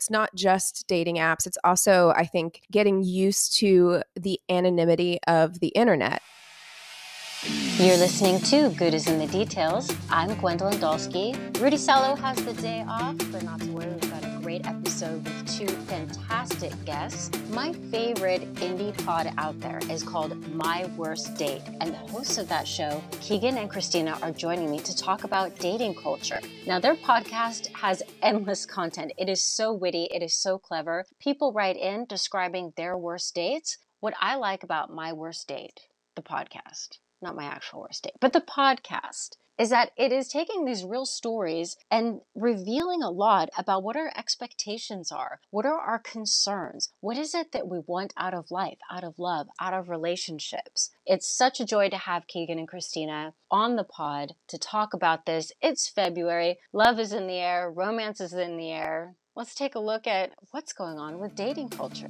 it's not just dating apps, it's also, I think, getting used to the anonymity of the internet. You're listening to Good is in the Details. I'm Gwendolyn Dolske. Rudy Salo has the day off, but not to worry, we've got a great episode with two fantastic guests. My favorite indie pod out there is called My Worst Date, and the hosts of that show, Keegan and Christina, are joining me to talk about dating culture. Now, their podcast has endless content. It is so witty, it is so clever. People write in describing their worst dates. What I like about My Worst Date, the podcast, not my actual worst date, but the podcast is that it is taking these real stories and revealing a lot about what our expectations are. What are our concerns? What is it that we want out of life, out of love, out of relationships? It's such a joy to have Keegan and Christina on the pod to talk about this. It's February. Love is in the air, romance is in the air. Let's take a look at what's going on with dating culture.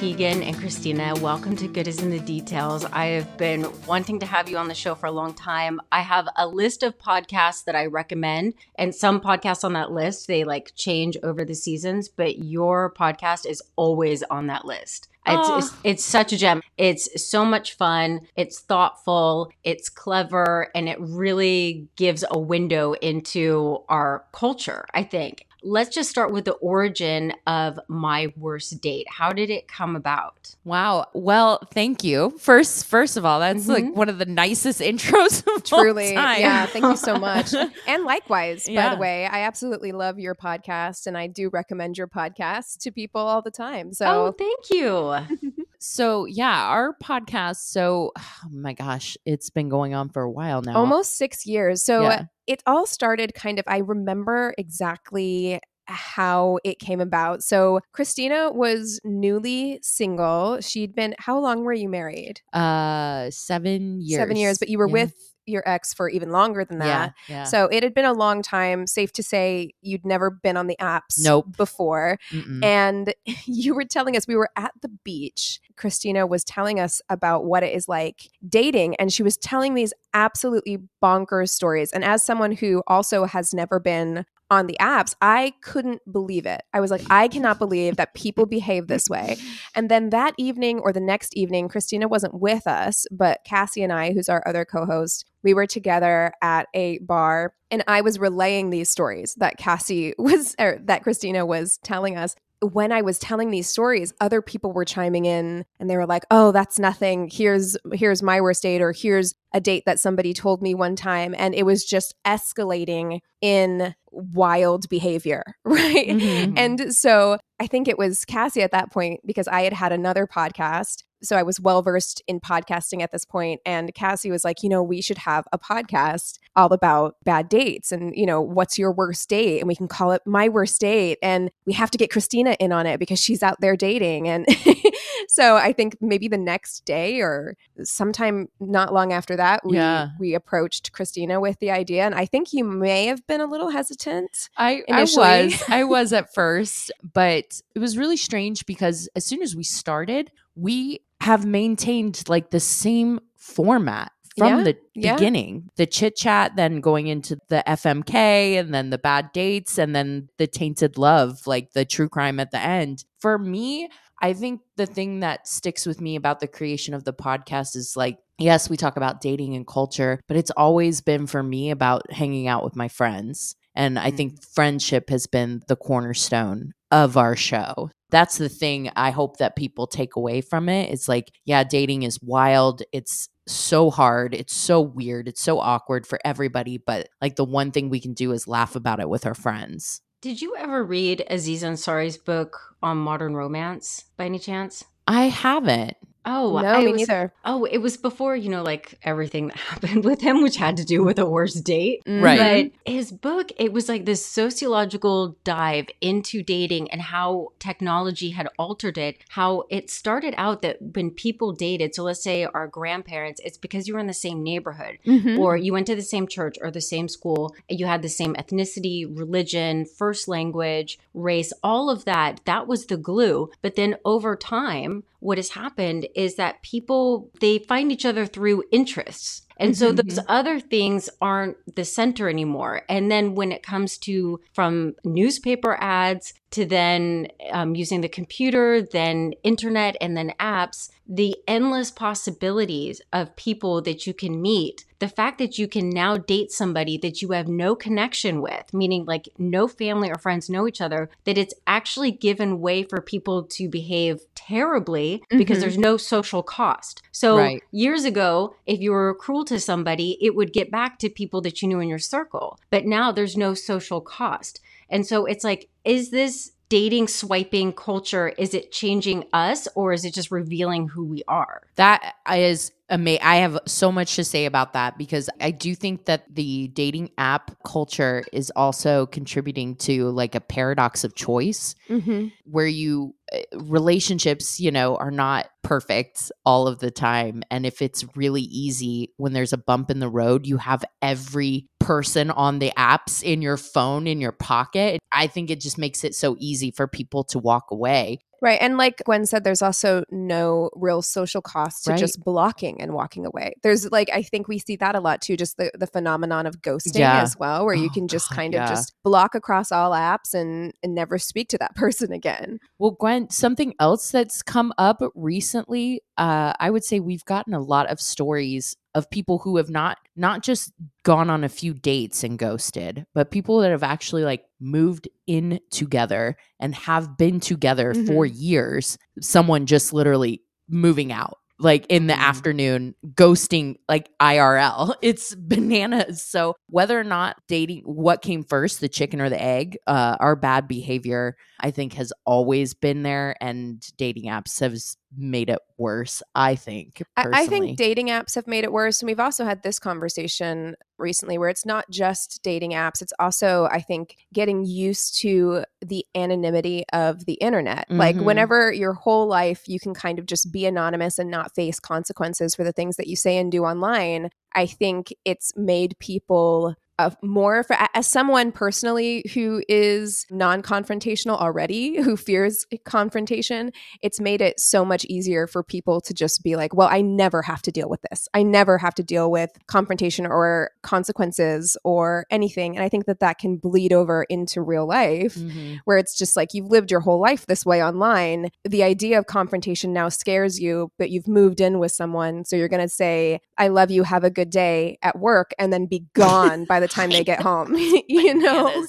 Keegan and Christina. Welcome to Good is in the Details. I have been wanting to have you on the show for a long time. I have a list of podcasts that I recommend, and some podcasts on that list, they like change over the seasons, but your podcast is always on that list. It's, ah. it's, it's such a gem. It's so much fun. It's thoughtful. It's clever, and it really gives a window into our culture. I think let's just start with the origin of my worst date. How did it come about? Wow. Well, thank you. First, first of all, that's mm-hmm. like one of the nicest intros of Truly. Yeah. Thank you so much. and likewise, yeah. by the way, I absolutely love your podcast and I do recommend your podcast to people all the time. So Oh, thank you. so yeah, our podcast, so oh my gosh, it's been going on for a while now. Almost six years. So yeah it all started kind of, I remember exactly how it came about. So Christina was newly single. She'd been how long were you married? Uh 7 years. 7 years, but you were yeah. with your ex for even longer than that. Yeah, yeah. So it had been a long time. Safe to say you'd never been on the apps nope. before. Mm-mm. And you were telling us we were at the beach. Christina was telling us about what it is like dating. And she was telling these absolutely bonkers stories. And as someone who also has never been on the apps, I couldn't believe it. I was like, I cannot believe that people behave this way. And then that evening or the next evening, Christina wasn't with us, but Cassie and I, who's our other co host, we were together at a bar and I was relaying these stories that Cassie was, or that Christina was telling us when I was telling these stories, other people were chiming in and they were like, "Oh, that's nothing. Here's here's my worst date or here's a date that somebody told me one time." And it was just escalating in wild behavior, right? Mm-hmm. And so I think it was Cassie at that point because I had had another podcast so I was well versed in podcasting at this point and Cassie was like, "You know, we should have a podcast all about bad dates and, you know, what's your worst date and we can call it my worst date and we have to get Christina in on it because she's out there dating." And so I think maybe the next day or sometime not long after that, we yeah. we approached Christina with the idea and I think you may have been a little hesitant. I, initially. I was I was at first, but it was really strange because as soon as we started, we have maintained like the same format from yeah, the yeah. beginning the chit chat then going into the fmk and then the bad dates and then the tainted love like the true crime at the end for me i think the thing that sticks with me about the creation of the podcast is like yes we talk about dating and culture but it's always been for me about hanging out with my friends and i think mm. friendship has been the cornerstone of our show that's the thing I hope that people take away from it. It's like, yeah, dating is wild. It's so hard. It's so weird. It's so awkward for everybody. But like the one thing we can do is laugh about it with our friends. Did you ever read Aziz Ansari's book on modern romance by any chance? I haven't. Oh, no, me was, neither. Oh, it was before you know, like everything that happened with him, which had to do with a worst date, mm-hmm. right? But his book, it was like this sociological dive into dating and how technology had altered it. How it started out that when people dated, so let's say our grandparents, it's because you were in the same neighborhood, mm-hmm. or you went to the same church or the same school, you had the same ethnicity, religion, first language, race, all of that. That was the glue. But then over time, what has happened is that people they find each other through interests And so mm-hmm. those other things aren't the center anymore. And then when it comes to from newspaper ads to then um, using the computer, then internet, and then apps, the endless possibilities of people that you can meet, the fact that you can now date somebody that you have no connection with, meaning like no family or friends know each other, that it's actually given way for people to behave terribly mm-hmm. because there's no social cost. So right. years ago, if you were cruel to somebody, it would get back to people that you knew in your circle. But now there's no social cost. And so it's like, is this dating swiping culture is it changing us or is it just revealing who we are that is amazing i have so much to say about that because i do think that the dating app culture is also contributing to like a paradox of choice mm-hmm. where you eh, relationships you know are not perfect all of the time and if it's really easy when there's a bump in the road you have every person on the apps in your phone in your pocket i think it just makes it so easy for people to walk away Right. And like Gwen said, there's also no real social cost to right. just blocking and walking away. There's like, I think we see that a lot too, just the, the phenomenon of ghosting yeah. as well, where oh, you can just God, kind of just block across all apps and, and never speak to that person again. Well, Gwen, something else that's come up recently, uh, I would say we've gotten a lot of stories of people who have not not just gone on a few dates and ghosted, but people that have actually like moved in together and have been together mm-hmm. for years. Someone just literally moving out like in the mm-hmm. afternoon ghosting like IRL. It's bananas. So whether or not dating what came first, the chicken or the egg, uh, our bad behavior I think has always been there and dating apps have made it worse, I think. Personally. I think dating apps have made it worse. And we've also had this conversation recently where it's not just dating apps, it's also, I think, getting used to the anonymity of the internet. Mm-hmm. Like, whenever your whole life you can kind of just be anonymous and not face consequences for the things that you say and do online, I think it's made people more for as someone personally who is non-confrontational already who fears confrontation it's made it so much easier for people to just be like well i never have to deal with this. I never have to deal with confrontation or consequences or anything. And i think that that can bleed over into real life mm-hmm. where it's just like you've lived your whole life this way online. The idea of confrontation now scares you but you've moved in with someone. So you're going to say i love you. Have a good day at work and then be gone by the the time they get home. you know,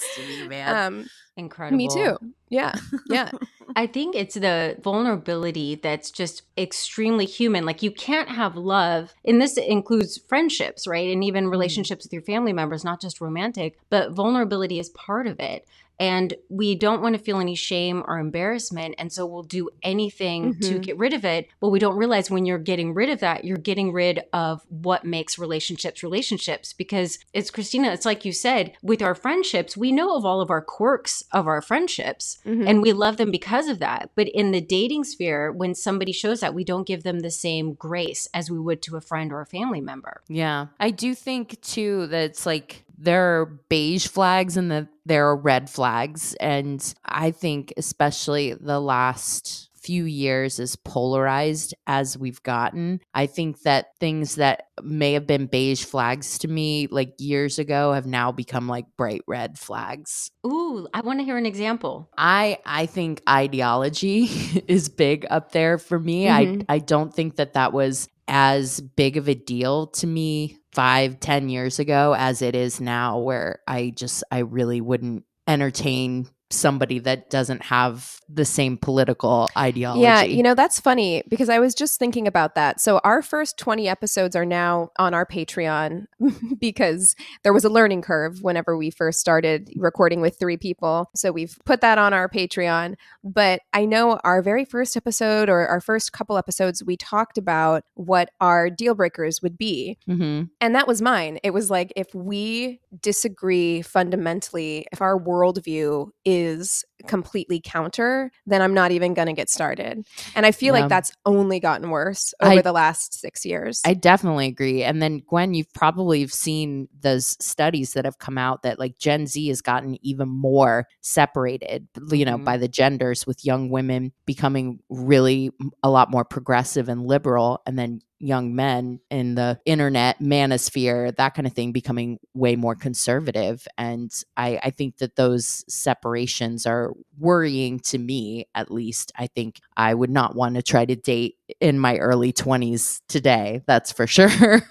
me, um, incredible. Me too. Yeah, yeah. I think it's the vulnerability that's just extremely human. Like you can't have love, and this includes friendships, right? And even mm-hmm. relationships with your family members, not just romantic, but vulnerability is part of it and we don't want to feel any shame or embarrassment and so we'll do anything mm-hmm. to get rid of it but we don't realize when you're getting rid of that you're getting rid of what makes relationships relationships because it's christina it's like you said with our friendships we know of all of our quirks of our friendships mm-hmm. and we love them because of that but in the dating sphere when somebody shows that we don't give them the same grace as we would to a friend or a family member yeah i do think too that it's like there are beige flags and the, there are red flags. And I think, especially the last few years, as polarized as we've gotten, I think that things that may have been beige flags to me like years ago have now become like bright red flags. Ooh, I want to hear an example. I I think ideology is big up there for me. Mm-hmm. I I don't think that that was as big of a deal to me five, ten years ago as it is now, where I just, I really wouldn't entertain somebody that doesn't have the same political ideology. Yeah, you know, that's funny because I was just thinking about that. So our first 20 episodes are now on our Patreon because there was a learning curve whenever we first started recording with three people. So we've put that on our Patreon, but I know our very first episode or our first couple episodes we talked about what our deal breakers would be. Mm-hmm. And that was mine. It was like if we disagree fundamentally, if our worldview is is completely counter, then I'm not even going to get started. And I feel Yeah. like that's only gotten worse over I- the last six years. I definitely agree. And then Gwen, you've probably seen those studies that have come out that like Gen Z has gotten even more separated, you know, Mhm. by the genders with young women becoming really a lot more progressive and liberal and then young men in the internet manosphere, that kind of thing becoming way more conservative. And I, I think that those separations are worrying to me, at least. I think I would not want to try to date in my early 20s today that's for sure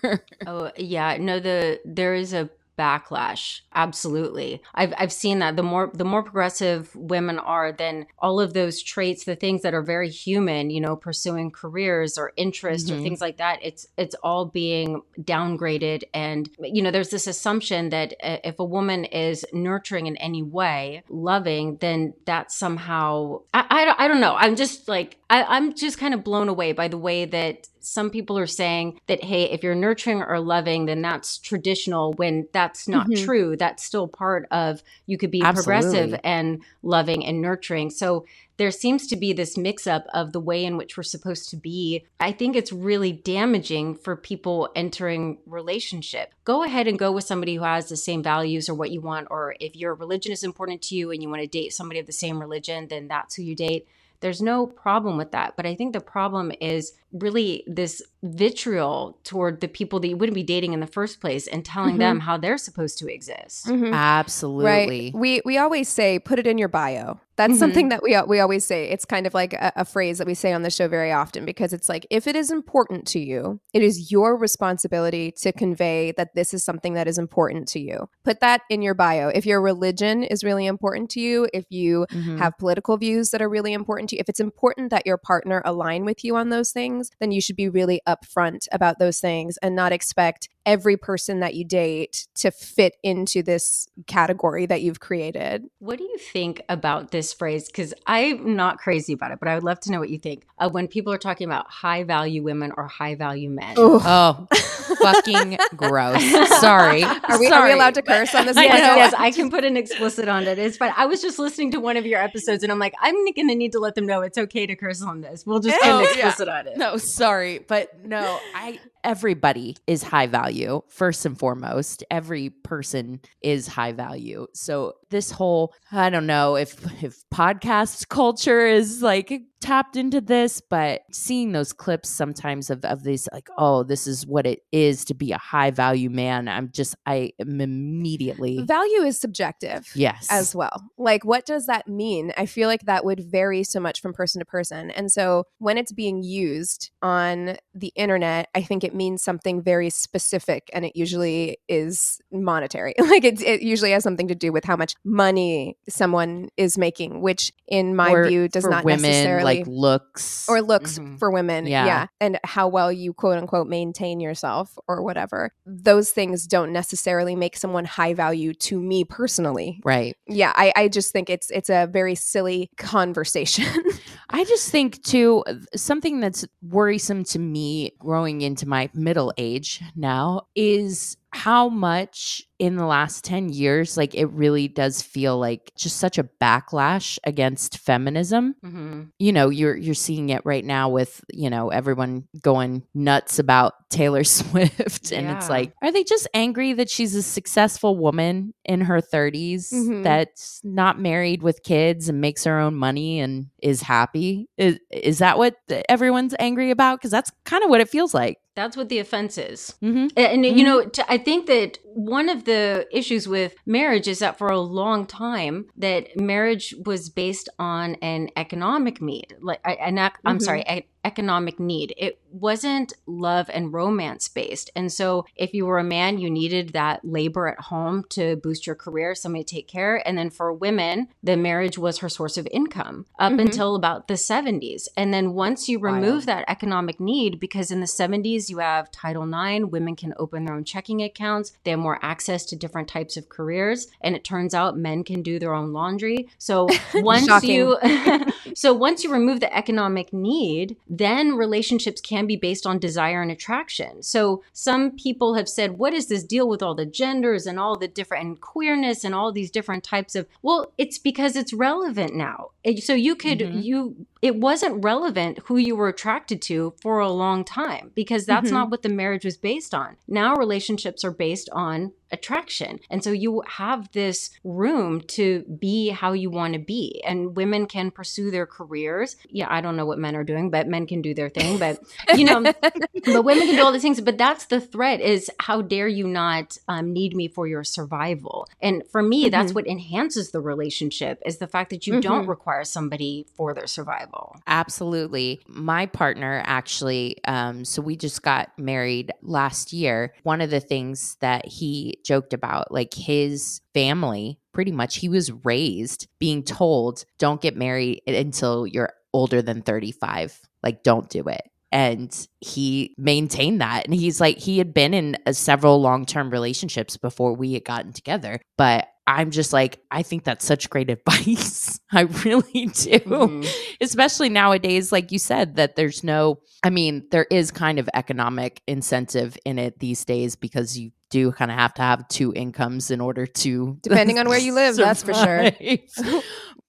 Oh yeah, no the there is a backlash. Absolutely. I've I've seen that the more the more progressive women are then all of those traits, the things that are very human, you know, pursuing careers or interests or Mhm. things like that, it's it's all being downgraded and you know, there's this assumption that if a woman is nurturing in any way, loving, then that somehow I I, don't- I don't know. I'm just like I, I'm just kind of blown away by the way that some people are saying that hey if you're nurturing or loving then that's traditional when that's not Mhm. true that's still part of you could be Absolutely. progressive and loving and nurturing so there seems to be this mix up of the way in which we're supposed to be i think it's really damaging for people entering relationship go ahead and go with somebody who has the same values or what you want or if your religion is important to you and you want to date somebody of the same religion then that's who you date there's no problem with that. But I think the problem is really this vitriol toward the people that you wouldn't be dating in the first place and telling Mhm. them how they're supposed to exist. Mhm. absolutely Right. We we always say put it in your bio. That's Mhm. something that we we always say. It's kind of like a, a phrase that we say on the show very often because it's like if it is important to you, it is your responsibility to convey that this is something that is important to you. Put that in your bio. If your religion is really important to you, if you Mhm. have political views that are really important to you, if it's important that your partner align with you on those things, then you should be really upfront about those things and not expect every person that you date to fit into this category that you've created. What do you think about this phrase? Because I'm not crazy about it, but I would love to know what you think uh, when people are talking about high value women or high value men. oh fucking gross sorry Are we, are we allowed to curse on this? I yes, yes, I can put an explicit on it. It's fine. I was just listening to one of your episodes, and I'm like, I'm going to need to let them know it's okay to curse on this. We'll just put Oh, an yeah. explicit on it. no sorry but no i everybody is high value first and foremost every person is high value so this whole i don't know if if podcast culture is like tapped into this but seeing those clips sometimes of of these like oh this is what it is to be a high value man i'm just i am immediately Value is subjective. yes as well. Like, what does that mean? I feel like that would vary so much from person to person. And so, when it's being used on the internet, I think it means something very specific, and it usually is monetary. like, it, it usually has something to do with how much money someone is making, which, in my Or view, does for not women necessarily. like looks or looks Mhm. for women, Yeah. yeah. and how well you quote unquote maintain yourself or whatever. Those things don't necessarily make someone high value to me personally right yeah I, I just think it's it's a very silly conversation I just think too uh, something that's worrisome to me growing into my middle age now is how much in the last 10 years like it really does feel like just such a backlash against feminism. Hmm you know you're you're seeing it right now with you know everyone going nuts about Taylor Swift and it's like are they just angry that she's a successful woman in her 30s Mhm. that's not married with kids and makes her own money and is happy? Is is that what everyone's angry about? Cuz that's kind of what it feels like That's what the offense is. mhm And, you know, t- I think that one of the issues with marriage is that for a long time that marriage was based on an economic need, like an ec- I'm sorry, e- economic need. It wasn't love and romance based. And so if you were a man, you needed that labor at home to boost your career, somebody to take care. And then for women, the marriage was her source of income up Mhm. until about the 70s. And then once you remove that economic need, because in the 70s you have Title IX, women can open their own checking accounts, they have more access to different types of careers, and it turns out men can do their own laundry. So once you so once you remove the economic need, then relationships can be based on desire and attraction. So some people have said, what is this deal with all the genders and all the different and queerness and all these different types of, well, it's because it's relevant now. So you could, mm-hmm. you, it wasn't relevant who you were attracted to for a long time because that's mm-hmm. not what the marriage was based on. Now relationships are based on attraction. And so you have this room to be how you want to be. And women can pursue their careers. Yeah, I don't know what men are doing, but men can do their thing. But, you know, but women can do all these things. But that's the threat is how dare you not um, need me for your survival? And for me, mm-hmm. that's what enhances the relationship is the fact that you mm-hmm. don't require somebody for their survival. Absolutely. My partner actually, um, so we just got married last year. One of the things that he joked about like his family pretty much. He was raised being told don't get married until you're older than 35 like don't do it. And he maintained that. And he's like he had been in a, several long-term relationships before we had gotten together. But i'm just like i think that's such great advice. I really do. Mm-hmm. especially nowadays like you said that there's no i mean there is kind of economic incentive in it these days because you do kind of have to have two incomes in order to depending on where you live that's for sure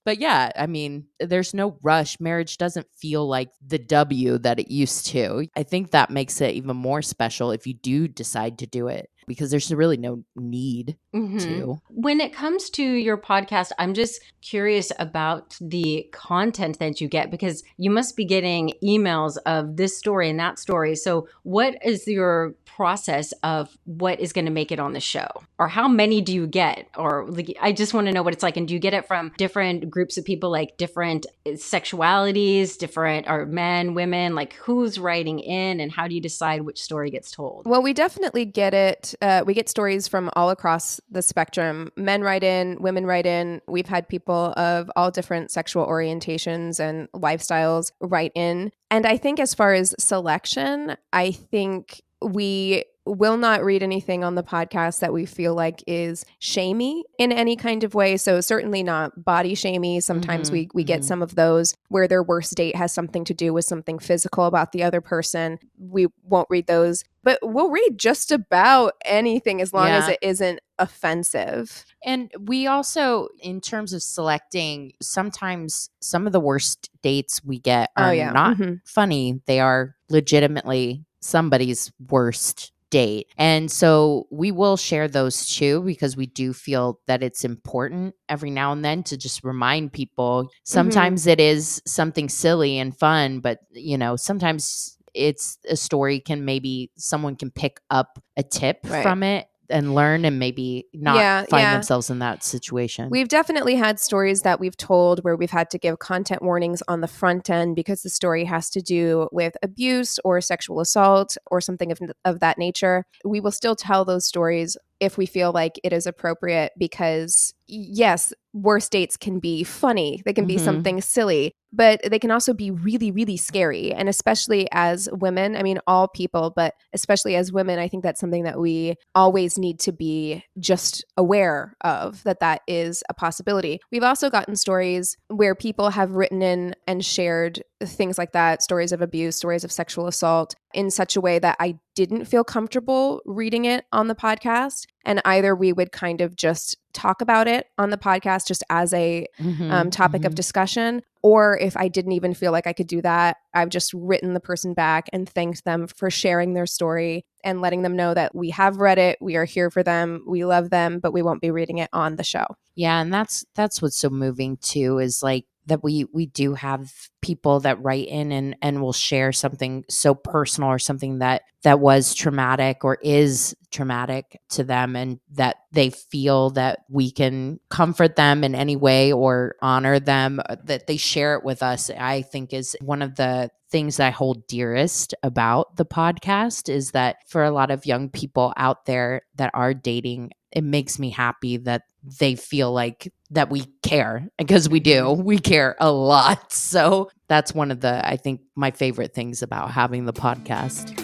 but yeah, I mean, there's no rush. Marriage doesn't feel like the W that it used to. I think that makes it even more special if you do decide to do it because there's really no need mm-hmm. to. When it comes to your podcast, I'm just curious about the content that you get because you must be getting emails of this story and that story. So, what is your process of what is going to make it on the show? Or how many do you get? Or like, I just want to know what it's like. And do you get it from different groups of people, like different sexualities, different or men, women? Like, who's writing in and how do you decide which story gets told? Well, we definitely get it uh, we get stories from all across the spectrum. Men write in, women write in. We've had people of all different sexual orientations and lifestyles write in. And I think as far as selection, I think we will not read anything on the podcast that we feel like is shamey in any kind of way. So certainly not body shamey. Sometimes mm-hmm, we we get mm-hmm. some of those where their worst date has something to do with something physical about the other person. We won't read those, but we'll read just about anything as long yeah. as it isn't offensive. And we also, in terms of selecting, sometimes some of the worst dates we get oh, are oh, yeah. not mm-hmm. funny. They are legitimately somebody's worst date. And so we will share those too because we do feel that it's important every now and then to just remind people. Mm-hmm. Sometimes mm-hmm. it is something silly and fun, but you know, sometimes it's a story can maybe someone can pick up a tip right. from it and learn and maybe not yeah, find yeah. themselves in that situation. We've definitely had stories that we've told where we've had to give content warnings on the front end because the story has to do with abuse or sexual assault or something of, of that nature. We will still tell those stories if we feel like it is appropriate because yes worst dates can be funny they can be mm-hmm. something silly but they can also be really really scary and especially as women i mean all people but especially as women i think that's something that we always need to be just aware of that that is a possibility. We've also gotten stories where people have written in and shared things like that stories of abuse stories of sexual assault in such a way that i didn't feel comfortable reading it on the podcast and either we would kind of just talk about it on the podcast just as a mm-hmm, um, topic mm-hmm. of discussion or if i didn't even feel like i could do that i've just written the person back and thanked them for sharing their story and letting them know that we have read it we are here for them we love them but we won't be reading it on the show yeah and that's that's what's so moving too is like that we we do have people that write in and and will share something so personal or something that that was traumatic or is traumatic to them and that they feel that we can comfort them in any way or honor them uh, that they share it with us i think is one of the things I hold dearest about the podcast is that for a lot of young people out there that are dating it makes me happy that they feel like that we care because we do. Mm-hmm. We care a lot. So that's one of the, I think, my favorite things about having the podcast.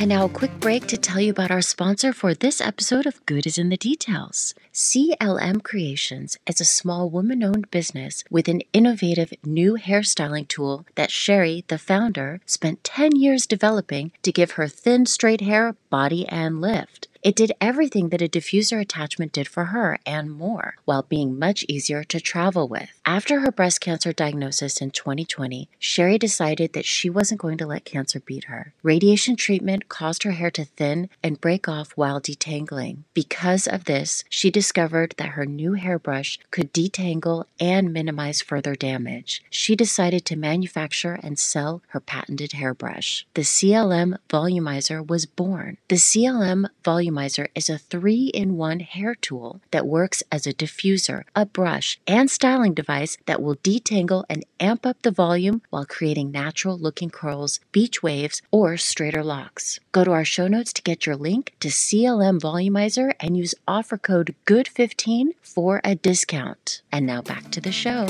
And now, a quick break to tell you about our sponsor for this episode of Good is in the Details. CLM Creations is a small woman owned business with an innovative new hairstyling tool that Sherry, the founder, spent 10 years developing to give her thin, straight hair body and lift. It did everything that a diffuser attachment did for her and more, while being much easier to travel with. After her breast cancer diagnosis in 2020, Sherry decided that she wasn't going to let cancer beat her. Radiation treatment caused her hair to thin and break off while detangling. Because of this, she discovered that her new hairbrush could detangle and minimize further damage. She decided to manufacture and sell her patented hairbrush. The CLM Volumizer was born. The CLM Volumizer is a three in one hair tool that works as a diffuser, a brush, and styling device that will detangle and amp up the volume while creating natural looking curls, beach waves, or straighter locks. Go to our show notes to get your link to CLM Volumizer and use offer code GOOD15 for a discount. And now back to the show.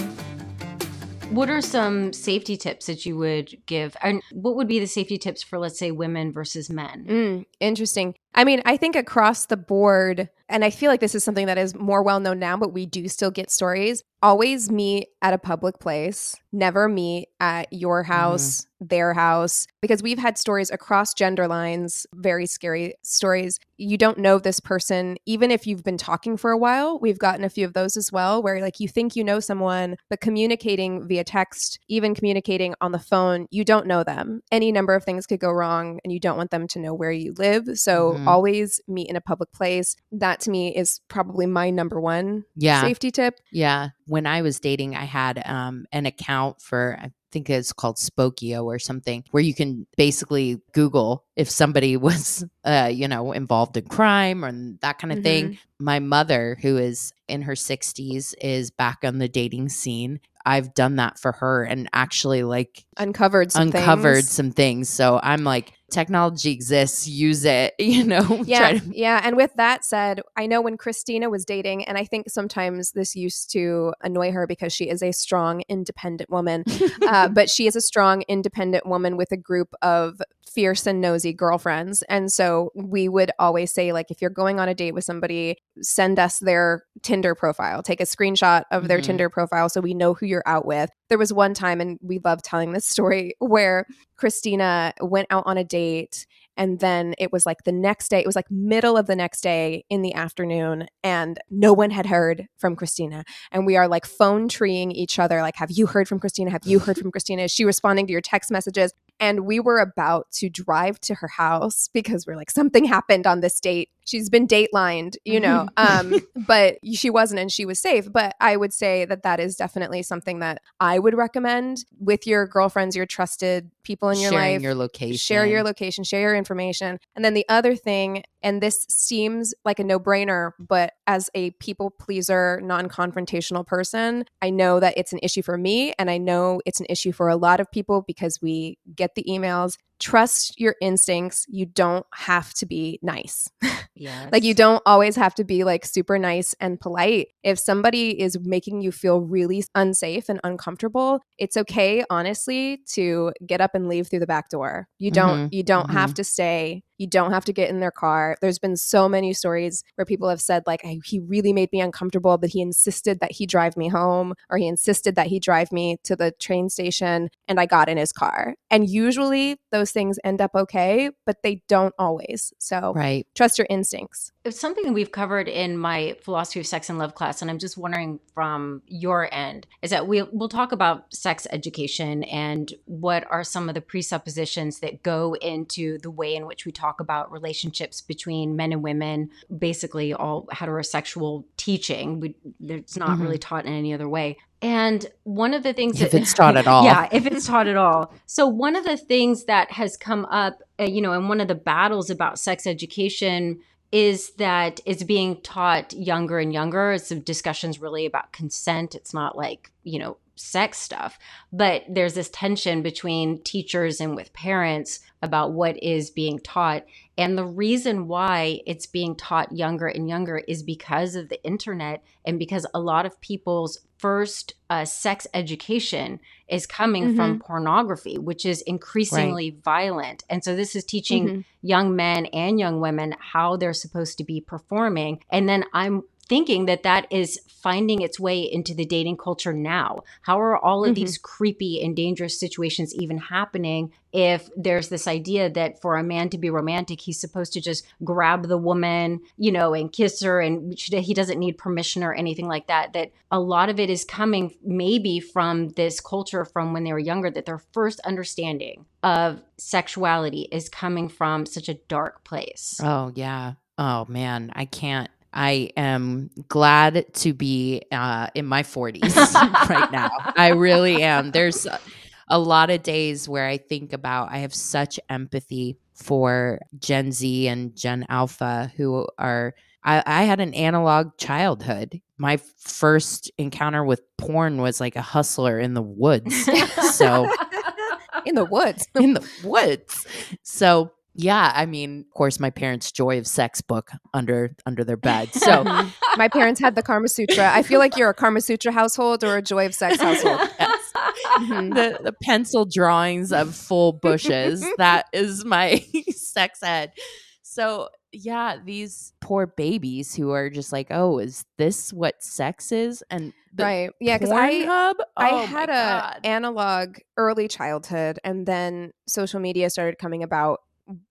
What are some safety tips that you would give? And what would be the safety tips for, let's say, women versus men? Mm, interesting. I mean, I think across the board, and I feel like this is something that is more well known now, but we do still get stories. Always meet at a public place, never meet at your mm-hmm. house, mm-hmm. their house, because we've had stories across gender lines, very scary stories. You don't know this person, even if you've been talking for a while. We've gotten a few of those as well, where like you think you know someone, but communicating via text, even communicating on the phone, you don't know them. Any number of things could go wrong, and you don't want them to know where you live. So mm-hmm. always meet in a public place. That to me is probably my number one yeah. safety tip. Yeah. When I was dating, I had um, an account for, I think it's called Spokeo or something, where you can basically Google if somebody was, uh, you know, involved in crime or that kind of mm-hmm. thing. My mother, who is in her 60s, is back on the dating scene. I've done that for her and actually like uncovered some uncovered things. some things. So I'm like, technology exists, use it, you know. Yeah. To- yeah. And with that said, I know when Christina was dating, and I think sometimes this used to annoy her because she is a strong, independent woman, uh, but she is a strong, independent woman with a group of fierce and nosy girlfriends. And so we would always say, like, if you're going on a date with somebody, send us their Tinder profile, take a screenshot of their mm-hmm. Tinder profile so we know who you're out with. There was one time, and we love telling this story, where Christina went out on a date and then it was like the next day, it was like middle of the next day in the afternoon, and no one had heard from Christina. And we are like phone treeing each other, like, Have you heard from Christina? Have you heard from Christina? Is she responding to your text messages? And we were about to drive to her house because we're like, something happened on this date. She's been datelined, you know, um, but she wasn't and she was safe. But I would say that that is definitely something that I would recommend with your girlfriends, your trusted people in your Sharing life. your location. Share your location, share your information. And then the other thing, and this seems like a no brainer, but as a people pleaser, non confrontational person, I know that it's an issue for me. And I know it's an issue for a lot of people because we get the emails trust your instincts. You don't have to be nice. Yes. like you don't always have to be like super nice and polite. If somebody is making you feel really unsafe and uncomfortable, it's okay honestly to get up and leave through the back door. You don't mm-hmm. you don't mm-hmm. have to stay you don't have to get in their car. There's been so many stories where people have said, like, he really made me uncomfortable, but he insisted that he drive me home or he insisted that he drive me to the train station and I got in his car. And usually those things end up okay, but they don't always. So right. trust your instincts. It's something that we've covered in my philosophy of sex and love class. And I'm just wondering from your end is that we, we'll talk about sex education and what are some of the presuppositions that go into the way in which we talk talk about relationships between men and women, basically all heterosexual teaching. We, it's not mm-hmm. really taught in any other way. And one of the things if that, it's taught at all, yeah, if it's taught at all. So one of the things that has come up, uh, you know, and one of the battles about sex education is that it's being taught younger and younger. It's discussions really about consent. It's not like you know sex stuff. But there's this tension between teachers and with parents about what is being taught. And the reason why it's being taught younger and younger is because of the internet and because a lot of people's first uh, sex education is coming mm-hmm. from pornography, which is increasingly right. violent. And so this is teaching mm-hmm. young men and young women how they're supposed to be performing. And then I'm thinking that that is finding its way into the dating culture now. How are all of mm-hmm. these creepy and dangerous situations even happening if there's this idea that for a man to be romantic, he's supposed to just grab the woman, you know, and kiss her and he doesn't need permission or anything like that? That a lot of it is coming maybe from this culture from when they were younger, that their first understanding of sexuality is coming from such a dark place. Oh, yeah. Oh man, I can't I am glad to be uh, in my 40s right now. I really am. There's a, lot of days where I think about, I have such empathy for Gen Z and Gen Alpha who are. I, I had an analog childhood. My first encounter with porn was like a hustler in the woods. so, in the woods. in the woods. So, yeah, I mean, of course, my parents' Joy of Sex book under under their bed. So my parents had the Karma Sutra. I feel like you're a Karma Sutra household or a Joy of Sex household. Yes. Mm-hmm. The the pencil drawings of full bushes. that is my sex ed. So yeah, these poor babies who are just like, oh, is this what sex is? And right, yeah, because I hub, oh I had a analog early childhood, and then social media started coming about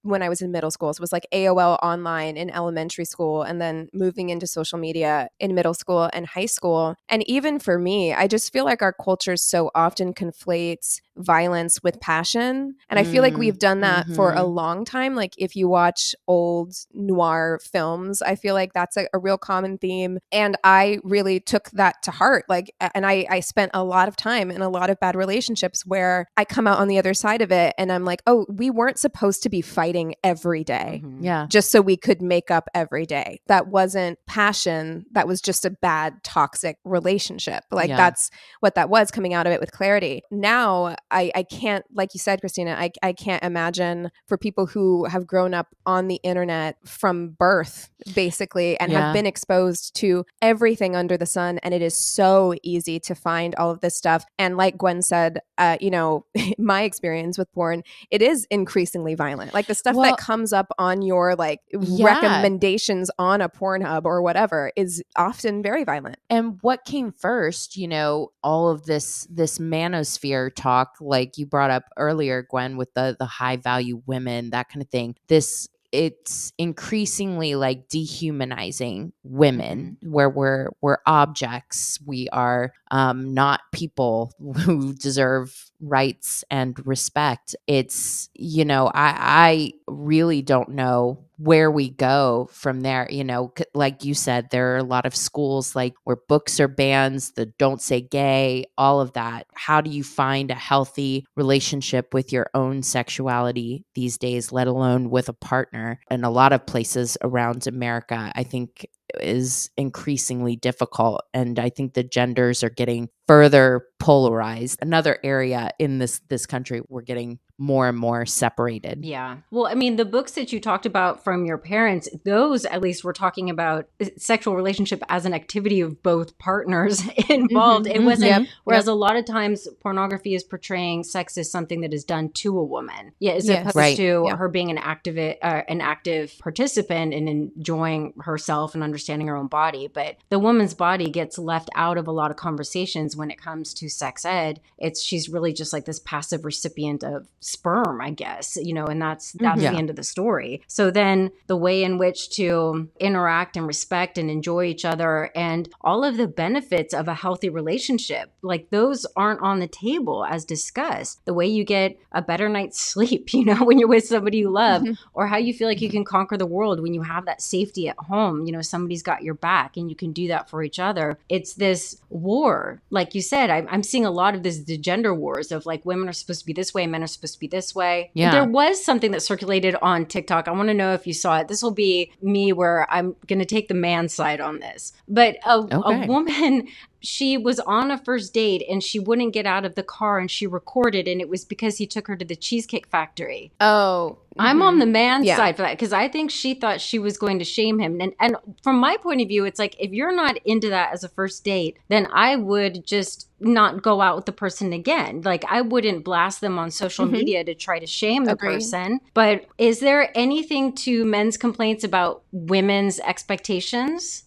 when I was in middle school. So it was like AOL online in elementary school and then moving into social media in middle school and high school. And even for me, I just feel like our culture so often conflates violence with passion. And I feel like we've done that mm-hmm. for a mm-hmm. long time. Like if you watch old noir films, I feel like that's a, a, real common theme. And I really took that to heart. Like, and I, I spent a lot of time in a lot of bad relationships where I come out on the other side of it and I'm like, oh, we weren't supposed to be fighting every day, mm-hmm. Yeah. Just so we could make up every day. That wasn't passion. That was just a bad, toxic relationship. Like yeah. that's what that was coming out of it with clarity. Now, I, I can't, like you said, Christina, I, I can't imagine for people who have grown up on the internet from birth, basically, and yeah. have been exposed to everything under the sun. And it is so easy to find all of this stuff. And like Gwen said, uh, you know, my experience with porn, it is increasingly violent. Like the stuff well, that comes up on your like yeah. recommendations on a Pornhub or whatever is often very violent. And what came first, you know, all of this this manosphere talk like you brought up earlier, Gwen, with the the high value women, that kind of thing. This it's increasingly like dehumanizing women mm-hmm. where we're we're objects we are um, not people who deserve rights and respect it's you know i i really don't know where we go from there you know like you said there are a lot of schools like where books are bans the don't say gay all of that. How do you find a healthy relationship with your own sexuality these days let alone with a partner? In a lot of places around america i think is increasingly difficult and i think the genders are getting further polarized another area in this this country we're getting more and more separated. Yeah. Well, I mean, the books that you talked about from your parents, those at least were talking about uh, sexual relationship as an activity of both partners involved. Mm-hmm. It wasn't, yep. whereas yep. a lot of times pornography is portraying sex as something that is done to a woman. Yeah. As yes. opposed right. to yeah. her being an active, uh, an active participant and enjoying herself and understanding her own body. But the woman's body gets left out of a lot of conversations when it comes to sex ed. It's, she's really just like this passive recipient of sperm, I guess, you know, and that's that's mm-hmm. yeah. the end of the story. So then the way in which to interact and respect and enjoy each other and all of the benefits of a healthy relationship, like those aren't on the table as discussed. The way you get a better night's sleep, you know, when you're with somebody you love, mm-hmm. or how you feel like you can conquer the world when you have that safety at home, you know, somebody's got your back and you can do that for each other. It's this war. Like you said, I'm, I'm seeing a lot of this the gender wars of like women are supposed to be this way, men are supposed to be this way. Yeah. There was something that circulated on TikTok. I want to know if you saw it. This will be me where I'm going to take the man side on this. But a, okay. a woman she was on a first date and she wouldn't get out of the car and she recorded and it was because he took her to the cheesecake factory. Oh, I'm on the man's Yeah. side for that because I think she thought she was going to shame him. And and from my point of view, it's like if you're not into that as a first date, then I would just not go out with the person again. Like I wouldn't blast them on social Mhm. media to try to shame the Agreed. person. But is there anything to men's complaints about women's expectations?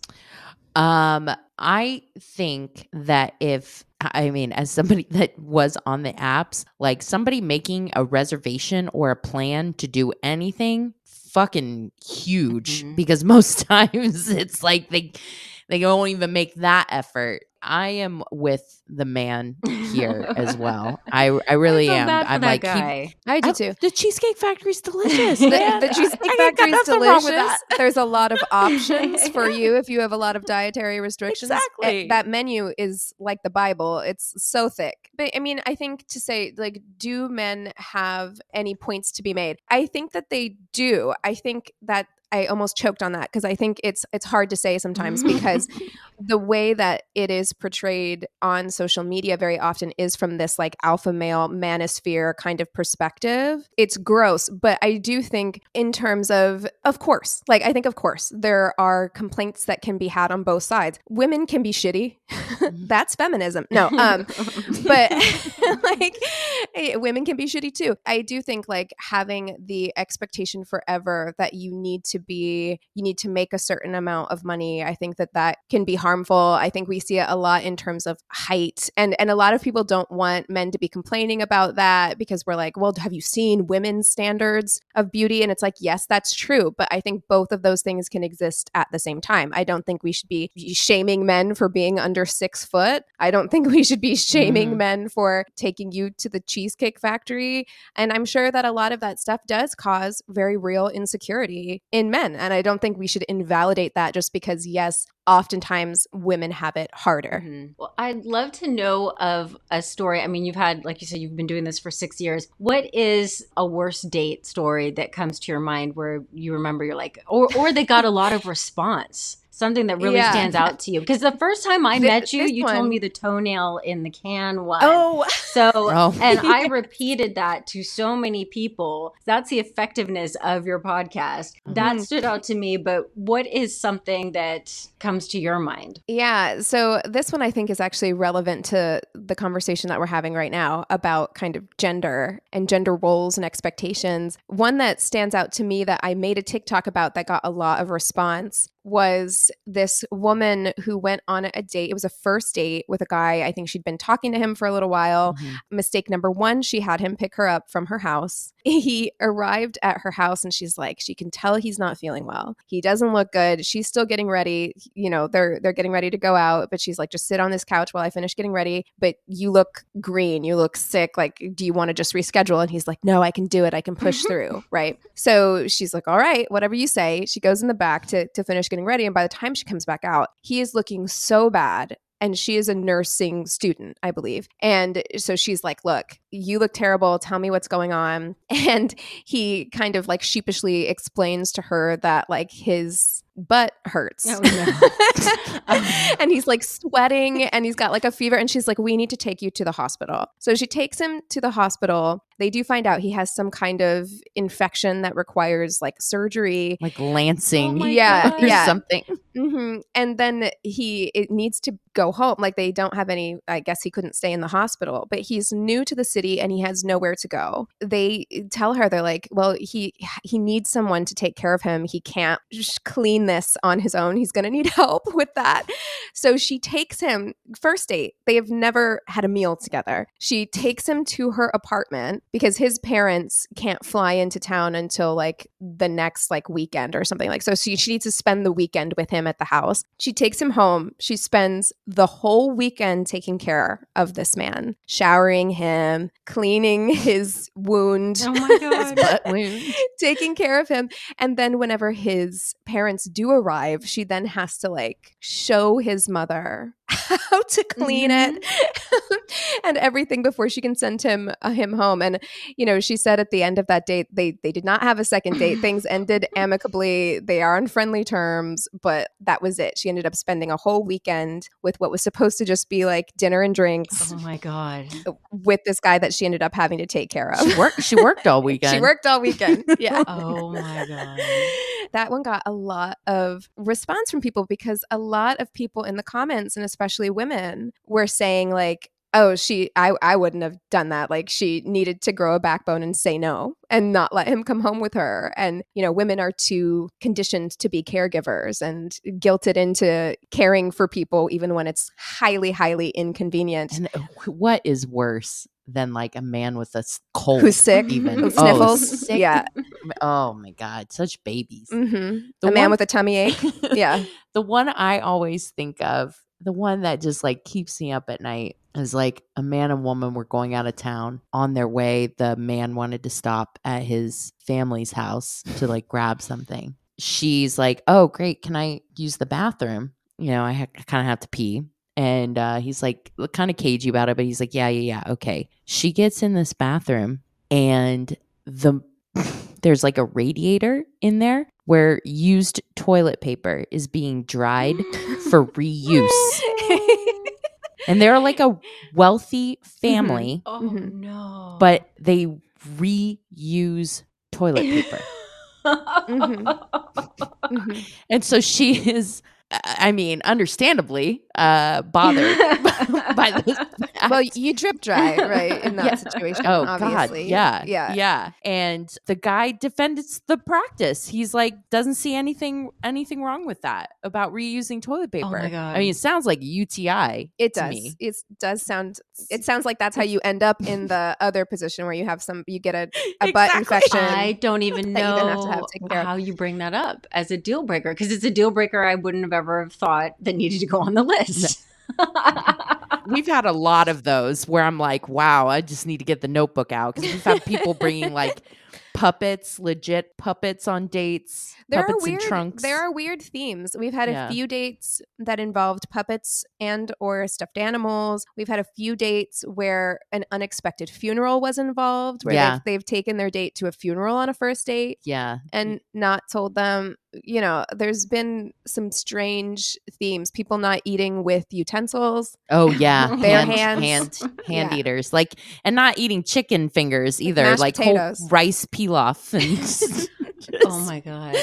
Um, I think that if I mean, as somebody that was on the apps, like somebody making a reservation or a plan to do anything, fucking huge. Mhm. Because most times it's like they they don't even make that effort. I am with the man here as well. I I really I am. I'm like he- I do I- too. the Cheesecake Factory's delicious. The, the Cheesecake I ain't got Factory is nothing wrong with delicious. There's a lot of options for you if you have a lot of dietary restrictions. Exactly. Eh, That menu is like the Bible. It's so thick. But I mean, I think to say, like, do men have any points to be made? I think that they do. I think that I almost choked on that because I think it's it's hard to say sometimes because the way that it is portrayed on social media very often is from this like alpha male manosphere kind of perspective. It's gross, but I do think in terms of of course, like I think of course there are complaints that can be had on both sides. Women can be shitty. That's feminism. No, um but like eh, women can be shitty too. I do think like having the expectation forever that you need to be you need to make a certain amount of money. I think that that can be harmful. I think we see it a lot in terms of height and and a lot of people don't want men to be complaining about that because we're like, well, have you seen women's standards of beauty and it's like, yes, that's true, but I think both of those things can exist at the same time. I don't think we should be shaming men for being under 6 foot. I don't think we should be shaming Mhm. men for taking you to the cheesecake factory and I'm sure that a lot of that stuff does cause very real insecurity in men. And I don't think we should invalidate that just because, yes, oftentimes women have it harder. Mhm. Well, I'd love to know of a story. I mean, you've had, like you said, you've been doing this for six years. What is a worst date story that comes to your mind where you remember you're like, or or they got a lot of response? Something that really Yeah. stands out to you. Because the first time I Thi- met you, you one- told me the toenail in the can one. Oh, So, Oh. and I repeated that to so many people. That's the effectiveness of your podcast. That Mhm. stood out to me. But what is something that comes to your mind? Yeah. So this one I think is actually relevant to the conversation that we're having right now about kind of gender and gender roles and expectations. One that stands out to me that I made a TikTok about that got a lot of response was this woman who went on a date. It was a first date with a guy. I think she'd been talking to him for a little while. Mhm. Mistake number one, she had him pick her up from her house. He arrived at her house and she's like, she can tell he's not feeling well. He doesn't look good. She's still getting ready. You know, they're they're getting ready to go out, but she's like, just sit on this couch while I finish getting ready. But you look green, you look sick. Like, do you want to just reschedule? And he's like, No, I can do it. I can push through. Right. So she's like, All right, whatever you say. She goes in the back to to finish getting ready. And by the time she comes back out, he is looking so bad and she is a nursing student, I believe. And so she's like, Look, you look terrible. Tell me what's going on. And he kind of like sheepishly explains to her that like his butt hurts. Oh, and he's like sweating and he's got like a fever. And she's like, We need to take you to the hospital. So she takes him to the hospital. They do find out he has some kind of infection that requires like surgery. like lancing, Oh Yeah, God. or yeah. something. hmm And then he it needs to go home. Like they don't have any. I guess he couldn't stay in the hospital, but he's new to the city and he has nowhere to go. They tell her they're like, well, he he needs someone to take care of him. He can't just clean this on his own. He's going to need help with that. So she takes him first date. They have never had a meal together. She takes him to her apartment because his parents can't fly into town until like the next like weekend or something like so she, she needs to spend the weekend with him at the house she takes him home she spends the whole weekend taking care of this man showering him cleaning his wound Oh my God. Butt wound. taking care of him and then whenever his parents do arrive she then has to like show his mother how to clean mm-hmm. it and everything before she can send him uh, him home. And you know, she said at the end of that date, they they did not have a second date. Things ended amicably. They are on friendly terms, but that was it. She ended up spending a whole weekend with what was supposed to just be like dinner and drinks. Oh my god! With this guy that she ended up having to take care of. She worked. She worked all weekend. she worked all weekend. Yeah. oh my god! That one got a lot of response from people because a lot of people in the comments and especially women were saying like oh she I, I wouldn't have done that. Like she needed to grow a backbone and say no and not let him come home with her. And you know women are too conditioned to be caregivers and guilted into caring for people even when it's highly highly inconvenient. And uh, what is worse than like a man with a cold who's sick? even? Who sniffles? oh, sick. yeah. Oh my god such babies. Mm-hmm. a one, man with a tummy ache? Yeah. The one i always think of the one that just like keeps me up at night is like a man and woman were going out of town. On their way the man wanted to stop at his family's house to like grab something. She's like oh great can i use the bathroom? You know i, ha- kind of have to pee. And uh, he's like kind of cagey about it but he's like yeah yeah yeah okay. She gets in this bathroom and the there's like a radiator in there where used toilet paper is being dried for reuse. and they're like a wealthy family. Mm-hmm. Oh mm-hmm. no. But they reuse toilet paper. mm-hmm. Mm-hmm. And so she is I mean, understandably, uh, bothered by this. Well, you drip dry, right? In that yeah. situation. Oh, obviously. God. Yeah. Yeah. Yeah. And the guy defends the practice. He's like, doesn't see anything anything wrong with that about reusing toilet paper. Oh my God. I mean, it sounds like UTI. It does. Me. It does sound, it sounds like that's how you end up in the other position where you have some, you get a, a exactly. butt infection. I don't even know how you bring that up as a deal breaker because it's a deal breaker I wouldn't have ever have thought that needed to go on the list. We've had a lot of those where I'm like, wow, I just need to get the notebook out because we've had people bringing like puppets, legit puppets on dates. There puppets are weird, trunks. There are weird themes. We've had a few dates that involved puppets and or stuffed animals. We've had a few dates where an unexpected funeral was involved, where yeah. they've, they've taken their date to a funeral on a first date. Yeah. And not told them, you know, there's been some strange themes. People not eating with utensils. Oh yeah, bare hand, hands, hand hand yeah. eaters. Like, and not eating chicken fingers either. Like, like rice pilaf and. Just, oh my god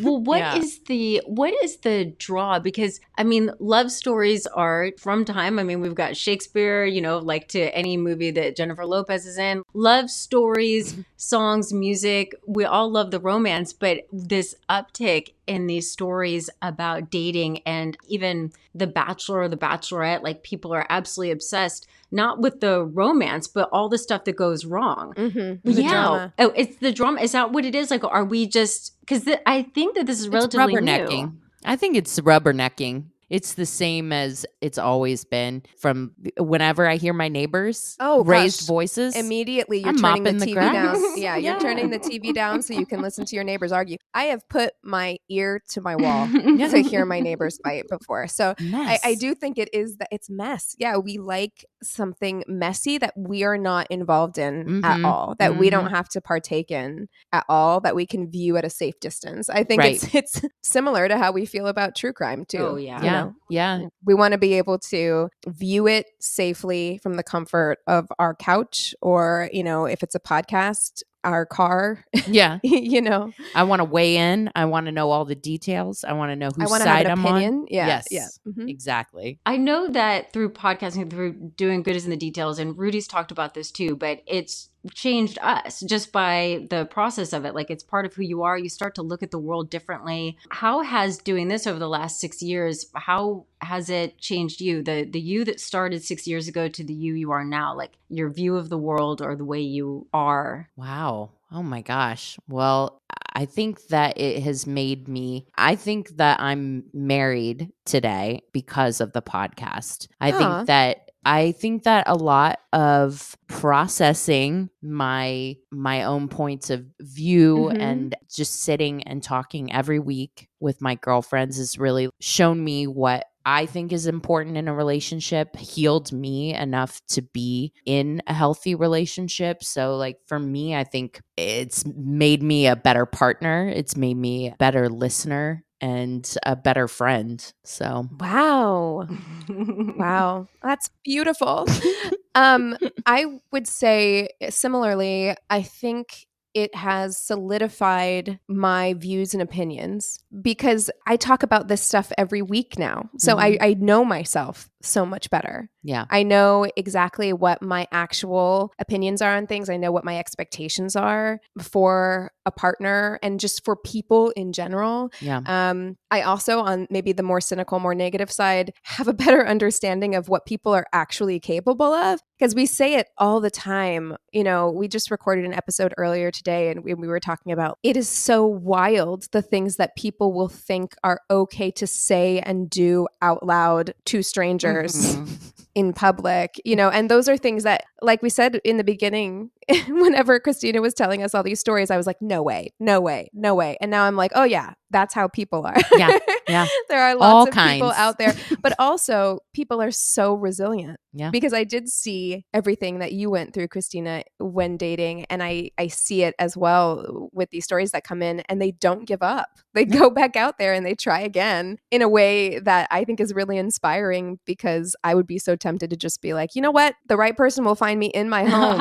well what yeah. is the what is the draw because i mean love stories are from time i mean we've got shakespeare you know like to any movie that jennifer lopez is in love stories mm-hmm. songs music we all love the romance but this uptick in these stories about dating and even the bachelor or the bachelorette like people are absolutely obsessed not with the romance, but all the stuff that goes wrong. Mm-hmm. Yeah. Drama. Oh, it's the drama. Is that what it is? Like, are we just because th- I think that this is relatively it's rubbernecking. New. I think it's rubbernecking. It's the same as it's always been from whenever I hear my neighbors oh, raised gosh. voices. Immediately you're I'm turning the TV down. Yeah, you're turning the TV down so you can listen to your neighbors argue. I have put my ear to my wall to hear my neighbors fight before. So I, I, do think it is that it's mess. Yeah, we like something messy that we are not involved in mm-hmm. at all, that mm-hmm. we don't mm-hmm. have to partake in at all, that we can view at a safe distance. I think right. it's it's similar to how we feel about true crime too. Oh yeah. Yeah. Know? Yeah. We want to be able to view it safely from the comfort of our couch or, you know, if it's a podcast, our car. Yeah. you know. I want to weigh in. I want to know all the details. I want to know whose I side I'm opinion. on. Yeah. Yes. Yeah. Mm-hmm. Exactly. I know that through podcasting, through doing good is in the details, and Rudy's talked about this too, but it's changed us just by the process of it. Like it's part of who you are. You start to look at the world differently. How has doing this over the last six years, how has it changed you? The the you that started six years ago to the you you are now, like your view of the world or the way you are. Wow. Oh my gosh. Well, I think that it has made me, I think that I'm married today because of the podcast. I think that I think that a lot of processing my my own points of view mm-hmm. and just sitting and talking every week with my girlfriends has really shown me what I think is important in a relationship healed me enough to be in a healthy relationship. So, like, for me, I think it's made me a better partner, it's made me a better listener and a better friend. So, wow. wow. That's beautiful. um, I would say similarly, I think it has solidified my views and opinions because I talk about this stuff every week now. So mm-hmm. I, I know myself so much better. Yeah. I know exactly what my actual opinions are on things. I know what my expectations are for a partner and just for people in general. Yeah. Um, I also, on maybe the more cynical, more negative side, have a better understanding of what people are actually capable of because we say it all the time. You know, we just recorded an episode earlier today and we, we were talking about it is so wild the things that people will think are okay to say and do out loud to strangers mm-hmm. Mm-hmm. in public, you know, and those are things that, like we said in the beginning, whenever Christina was telling us all these stories, I was like, no way, no way, no way. And now I'm like, oh, yeah, that's how people are. Yeah. Yeah. there are lots all of kinds. people out there, but also people are so resilient. Yeah. Because I did see everything that you went through, Christina, when dating. And I, I see it as well with these stories that come in and they don't give up. They go back out there and they try again in a way that I think is really inspiring because I would be so tempted to just be like, you know what? The right person will find me in my home.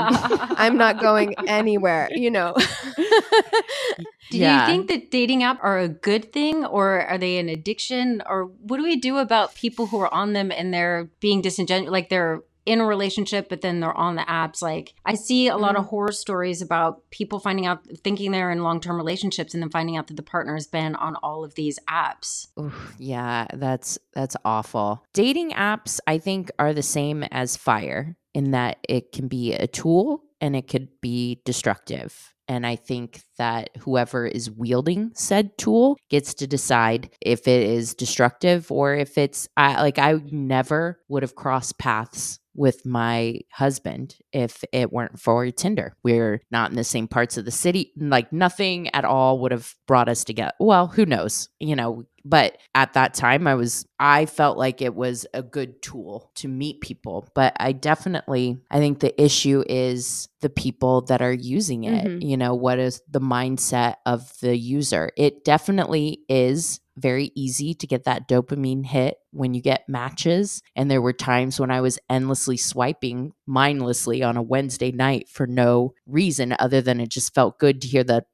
I'm not going anywhere, you know. do yeah. you think that dating app are a good thing or are they an addiction or what do we do about people who are on them and they're being disingenuous like they're in a relationship but then they're on the apps like i see a lot of mm-hmm. horror stories about people finding out thinking they're in long-term relationships and then finding out that the partner has been on all of these apps Oof, yeah that's that's awful dating apps i think are the same as fire in that it can be a tool and it could be destructive and I think that whoever is wielding said tool gets to decide if it is destructive or if it's I, like I never would have crossed paths with my husband if it weren't for Tinder. We're not in the same parts of the city. Like nothing at all would have brought us together. Well, who knows? You know, but at that time I was I felt like it was a good tool to meet people, but I definitely I think the issue is the people that are using it. Mm-hmm. You know, what is the mindset of the user? It definitely is very easy to get that dopamine hit when you get matches. And there were times when I was endlessly swiping mindlessly on a Wednesday night for no reason other than it just felt good to hear the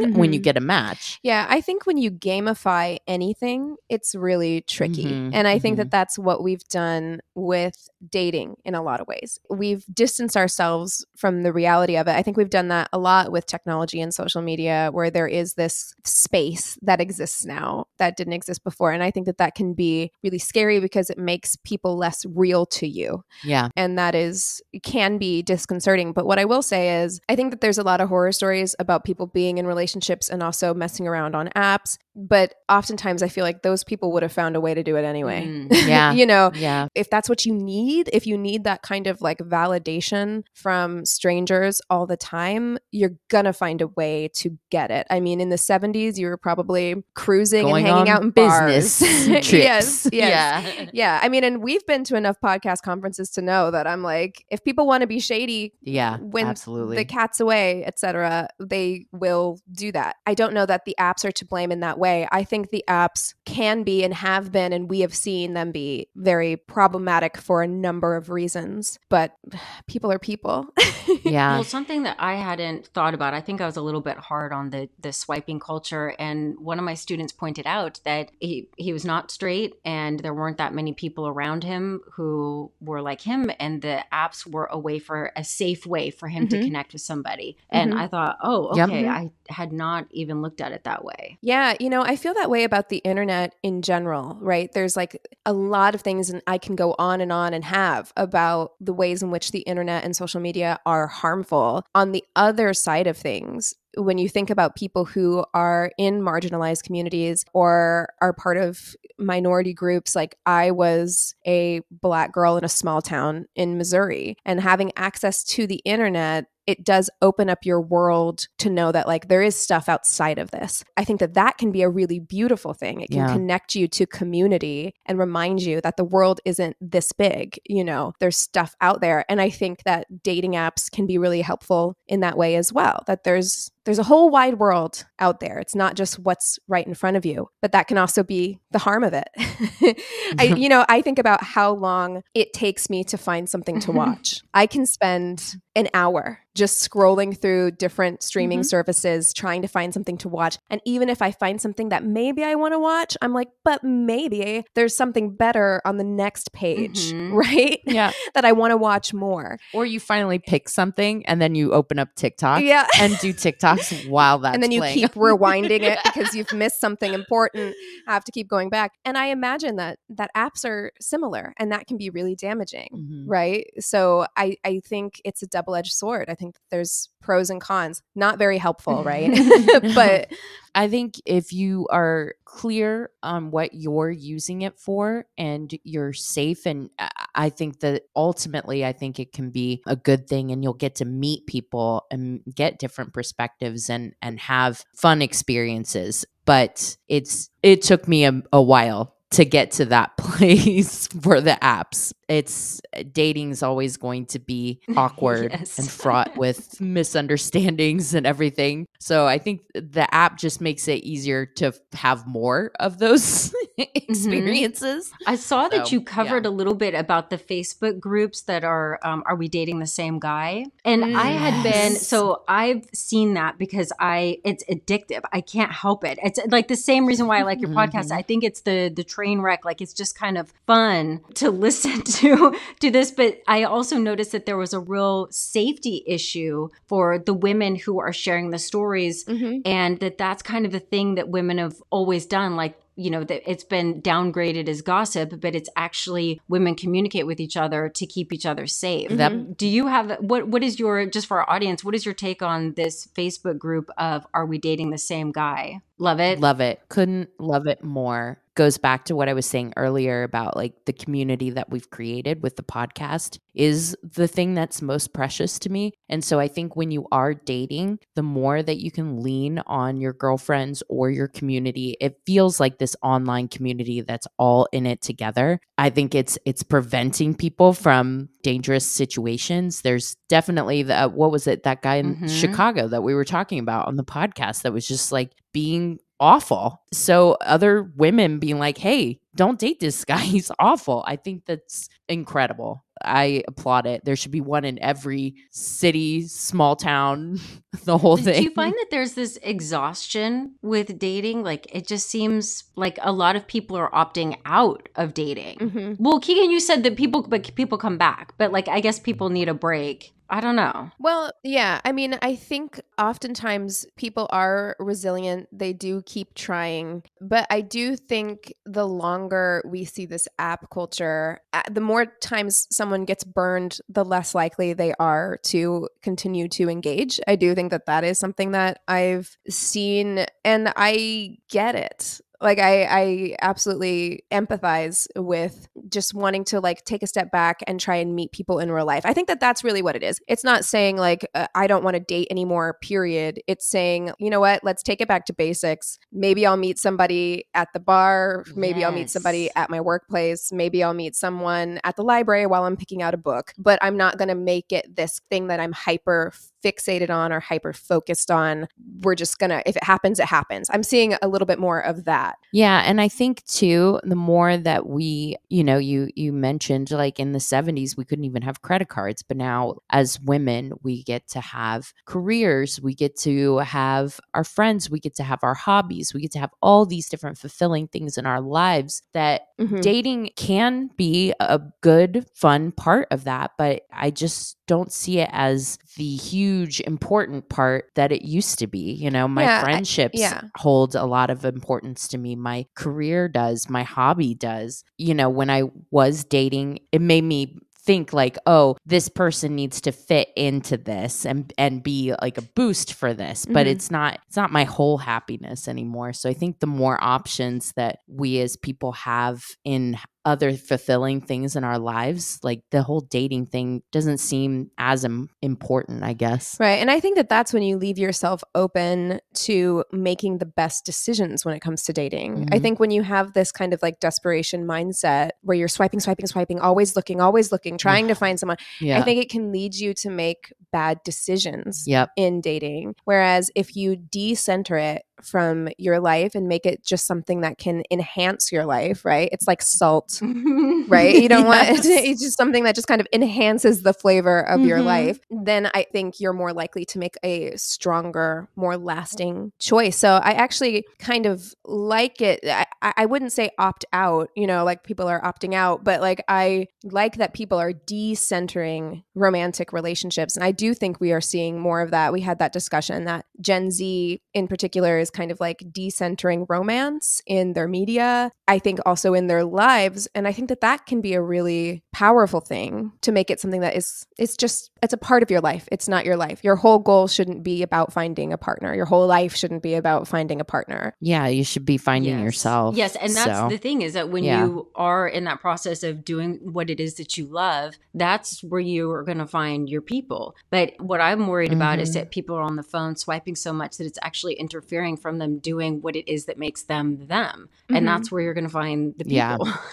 mm-hmm. when you mm-hmm. get a match. Yeah, I think when you gamify anything, it's really tricky. Mm-hmm. And I think that mm-hmm. that's what we've done with dating in a lot of ways. We've distanced ourselves from the reality of it. I think we've done that a lot with technology and social media where there is this space that exists now that didn't exist before. And I think that that can be really scary because it makes people less real to you. Yeah. And that is, can be disconcerting. But what I will say is, I think that there's a lot of horror stories about people being in relationships relationships and also messing around on apps but oftentimes I feel like those people would have found a way to do it anyway. Mm, yeah. you know, yeah. if that's what you need, if you need that kind of like validation from strangers all the time, you're to find a way to get it. I mean, in the 70s, you were probably cruising Going and hanging out in business trips. yes. Yes. Yeah. yeah. I mean, and we've been to enough podcast conferences to know that I'm like, if people want to be shady, yeah, when absolutely. the cat's away, etc., they will do that. I don't know that the apps are to blame in that way. I think the apps can be and have been, and we have seen them be very problematic for a number of reasons. But people are people. yeah. Well, something that I hadn't thought about, I think I was a little bit hard on the the swiping culture. And one of my students pointed out that he, he was not straight and there weren't that many people around him who were like him. And the apps were a way for a safe way for him mm-hmm. to connect with somebody. And mm-hmm. I thought, oh, okay, yep. I had not even looked at it that way. Yeah. You know, I feel that way about the internet in general, right? There's like a lot of things, and I can go on and on and have about the ways in which the internet and social media are harmful. On the other side of things, when you think about people who are in marginalized communities or are part of minority groups, like I was a black girl in a small town in Missouri, and having access to the internet it does open up your world to know that like there is stuff outside of this. I think that that can be a really beautiful thing. It can Yeah. connect you to community and remind you that the world isn't this big, you know. There's stuff out there and I think that dating apps can be really helpful in that way as well. That there's there's a whole wide world out there. It's not just what's right in front of you, but that can also be the harm of it. I, you know, I think about how long it takes me to find something to watch. I can spend an hour just scrolling through different streaming Mhm. services trying to find something to watch. And even if I find something that maybe I want to watch, I'm like, but maybe there's something better on the next page, Mhm. right? Yeah. that I want to watch more. Or you finally pick something and then you open up TikTok Yeah. and do TikToks while that's and then you playing. keep rewinding it because you've missed something important I have to keep going back and i imagine that that apps are similar and that can be really damaging Mhm. right so i i think it's a double-edged sword i think there's pros and cons not very helpful right but I think if you are clear on what you're using it for and you're safe, and I- I think that ultimately, I think it can be a good thing, and you'll get to meet people and get different perspectives and and have fun experiences. But it's it took me a, a while to get to that place for the apps. It's dating's always going to be awkward Yes. and fraught with misunderstandings and everything. So I think the app just makes it easier to have more of those experiences. I saw that you covered yeah. a little bit about the Facebook groups that are um, Are We Dating the Same Guy? And I had been so I've seen that because I it's addictive. I can't help it. It's like the same reason why I like your podcast. Mhm. I think it's the the train wreck. Like it's just kind of fun to listen to to this. But I also noticed that there was a real safety issue for the women who are sharing the stories Mhm. and that that's kind of the thing that women have always done like you know that it's been downgraded as gossip but it's actually women communicate with each other to keep each other safe That- do you have what what is your just for our audience what is your take on this facebook group of are we dating the same guy love it Love it. Couldn't love it more. Goes back to what I was saying earlier about like the community that we've created with the podcast is the thing that's most precious to me. And so I think when you are dating, the more that you can lean on your girlfriends or your community, it feels like this online community that's all in it together. I think it's it's preventing people from dangerous situations. There's definitely the what was it that guy in Mhm. Chicago that we were talking about on the podcast that was just like being awful. So other women being like, "Hey, don't date this guy. He's awful." I think that's incredible. I applaud it. There should be one in every city, small town, the whole thing. do you find that there's this exhaustion with dating like it just seems like a lot of people are opting out of dating Mhm. Well, Keegan, you said that people, but people come back. But like, I guess people need a break. I don't know. Well, yeah. I mean, I think oftentimes people are resilient. They do keep trying. But I do think the longer we see this app culture, the more times someone gets burned, the less likely they are to continue to engage. I do think that that is something that I've seen, and I get it like I, I absolutely empathize with just wanting to like take a step back and try and meet people in real life. I think that that's really what it is. It's not saying like uh, i don't want to date anymore period. It's saying you know what? Let's take it back to basics. Maybe i'll meet somebody at the bar. Maybe i'll meet somebody at my workplace. Maybe i'll meet someone at the library while i'm picking out a book but i'm not going to make it this thing that i'm hyper fixated on or hyper focused on. We're just gonna if it happens it happens. I'm seeing a little bit more of that Yeah, and I think too, the more that we, you know, you you mentioned like in the 70s we couldn't even have credit cards, but now as women we get to have careers, we get to have our friends, we get to have our hobbies, we get to have all these different fulfilling things in our lives that Mhm. dating can be a good fun part of that, but I just don't see it as the huge important part that it used to be. You know, my Yeah, I- friendships yeah. hold a lot of importance to me. My career does, my hobby does. You know, when I was dating, it made me think like oh this person needs to fit into this and and be like a boost for this but Mhm. it's not it's not my whole happiness anymore so i think the more options that we as people have in other fulfilling things in our lives, like the whole dating thing doesn't seem as Im- important, I guess. Right. And I think that that's when you leave yourself open to making the best decisions when it comes to dating. Mm-hmm. I think when you have this kind of like desperation mindset where you're swiping, swiping, swiping, always looking, always looking, trying to find someone, yeah. I think it can lead you to make bad decisions yep. in dating. Whereas if you decenter it from your life and make it just something that can enhance your life, right? It's like salt, right? You don't yes. want it's just something that just kind of enhances the flavor of mm-hmm. your life. Then I think you're more likely to make a stronger, more lasting choice. So I actually kind of like it. I, I wouldn't say opt out, you know, like people are opting out, but like I like that people are decentering romantic relationships. And I do think we are seeing more of that. We had that discussion that Gen Z in particular is kind of like decentering romance in their media. I think also in their lives. And I think that that can be a really powerful thing to make it something that is, it's just, it's a part of your life. It's not your life. Your whole goal shouldn't be about finding a partner. Your whole life shouldn't be about finding a partner. Yeah, you should be finding yes. yourself. Yes. And that's so. the thing is that when yeah. you are in that process of doing what it is that you love, that's where you are going to find your people. But what I'm worried mm-hmm. about is mm-hmm. that people are on the phone swiping so much that it's actually interfering from them doing what it is that makes them them. Mm-hmm. And that's where you're going to find the people.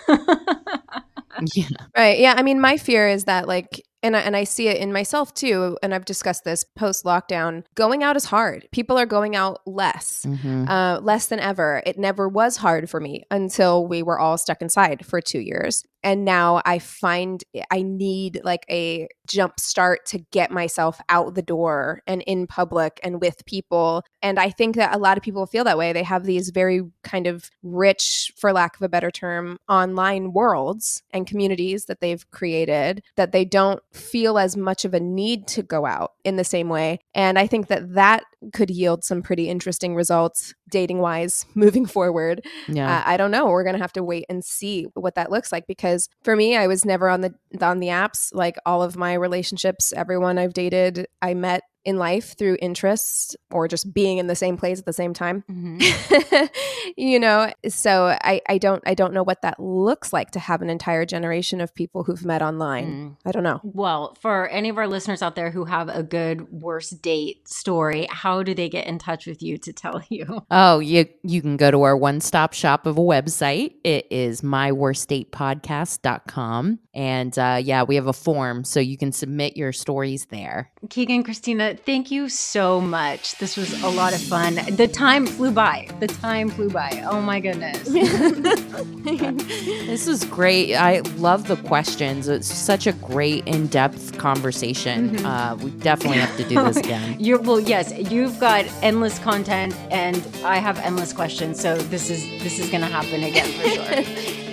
Yeah. yeah. Right. Yeah. I mean, my fear is that like and I, and I see it in myself too and i've discussed this post lockdown going out is hard. People are going out less mm-hmm. uh, less than ever. It never was hard for me until we were all stuck inside for two years and now i find i need like a jump start to get myself out the door and in public and with people and i think that a lot of people feel that way they have these very kind of rich for lack of a better term online worlds and communities that they've created that they don't feel as much of a need to go out in the same way. And I think that that could yield some pretty interesting results dating wise moving forward. Yeah. Uh, I don't know. We're going to have to wait and see what that looks like because for me I was never on the on the apps. Like all of my relationships everyone I've dated I met in life through interests or just being in the same place at the same time. Mm-hmm. you know so I, I don't i don't know what that looks like to have an entire generation of people who've met online. Mm. i don't know. Well for any of our listeners out there who have a good worst date story how do they get in touch with you to tell you? Oh you you can go to our one-stop shop of a website. It is myworstdatepodcast.com and uh, yeah we have a form so you can submit your stories there keegan christina thank you so much. This was a lot of fun. The time flew by. The time flew by. Oh my goodness. this was great. I love the questions. It's such a great in-depth conversation. Mm-hmm. Uh, we definitely have to do this again. You're, well, yes, you've got endless content, and I have endless questions. So this is this is going to happen again for sure.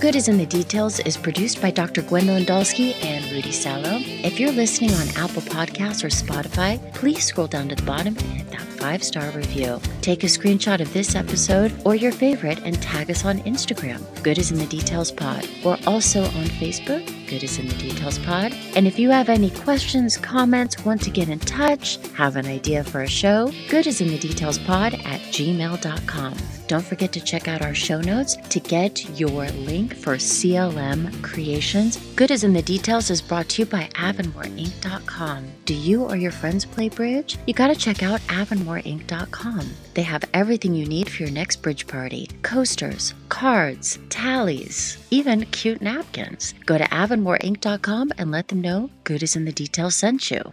Good is in the Details is produced by Dr. Gwendolyn Dolske and Rudy Salo. If you're listening on Apple Podcasts or Spotify, please scroll down to the bottom and hit that five star review. Take a screenshot of this episode or your favorite and tag us on Instagram, Good is in the Details Pod. We're also on Facebook, Good is in the Details Pod. And if you have any questions, comments, want to get in touch, have an idea for a show, Good is in the Details Pod at gmail.com. Don't forget to check out our show notes to get your link for CLM Creations. Good is in the Details is brought to you by AvonmoreInc.com. Do you or your friends play bridge? You gotta check out AvonmoreInc.com. They have everything you need for your next bridge party coasters, cards, tallies, even cute napkins. Go to AvonmoreInc.com and let them know Good is in the Details sent you.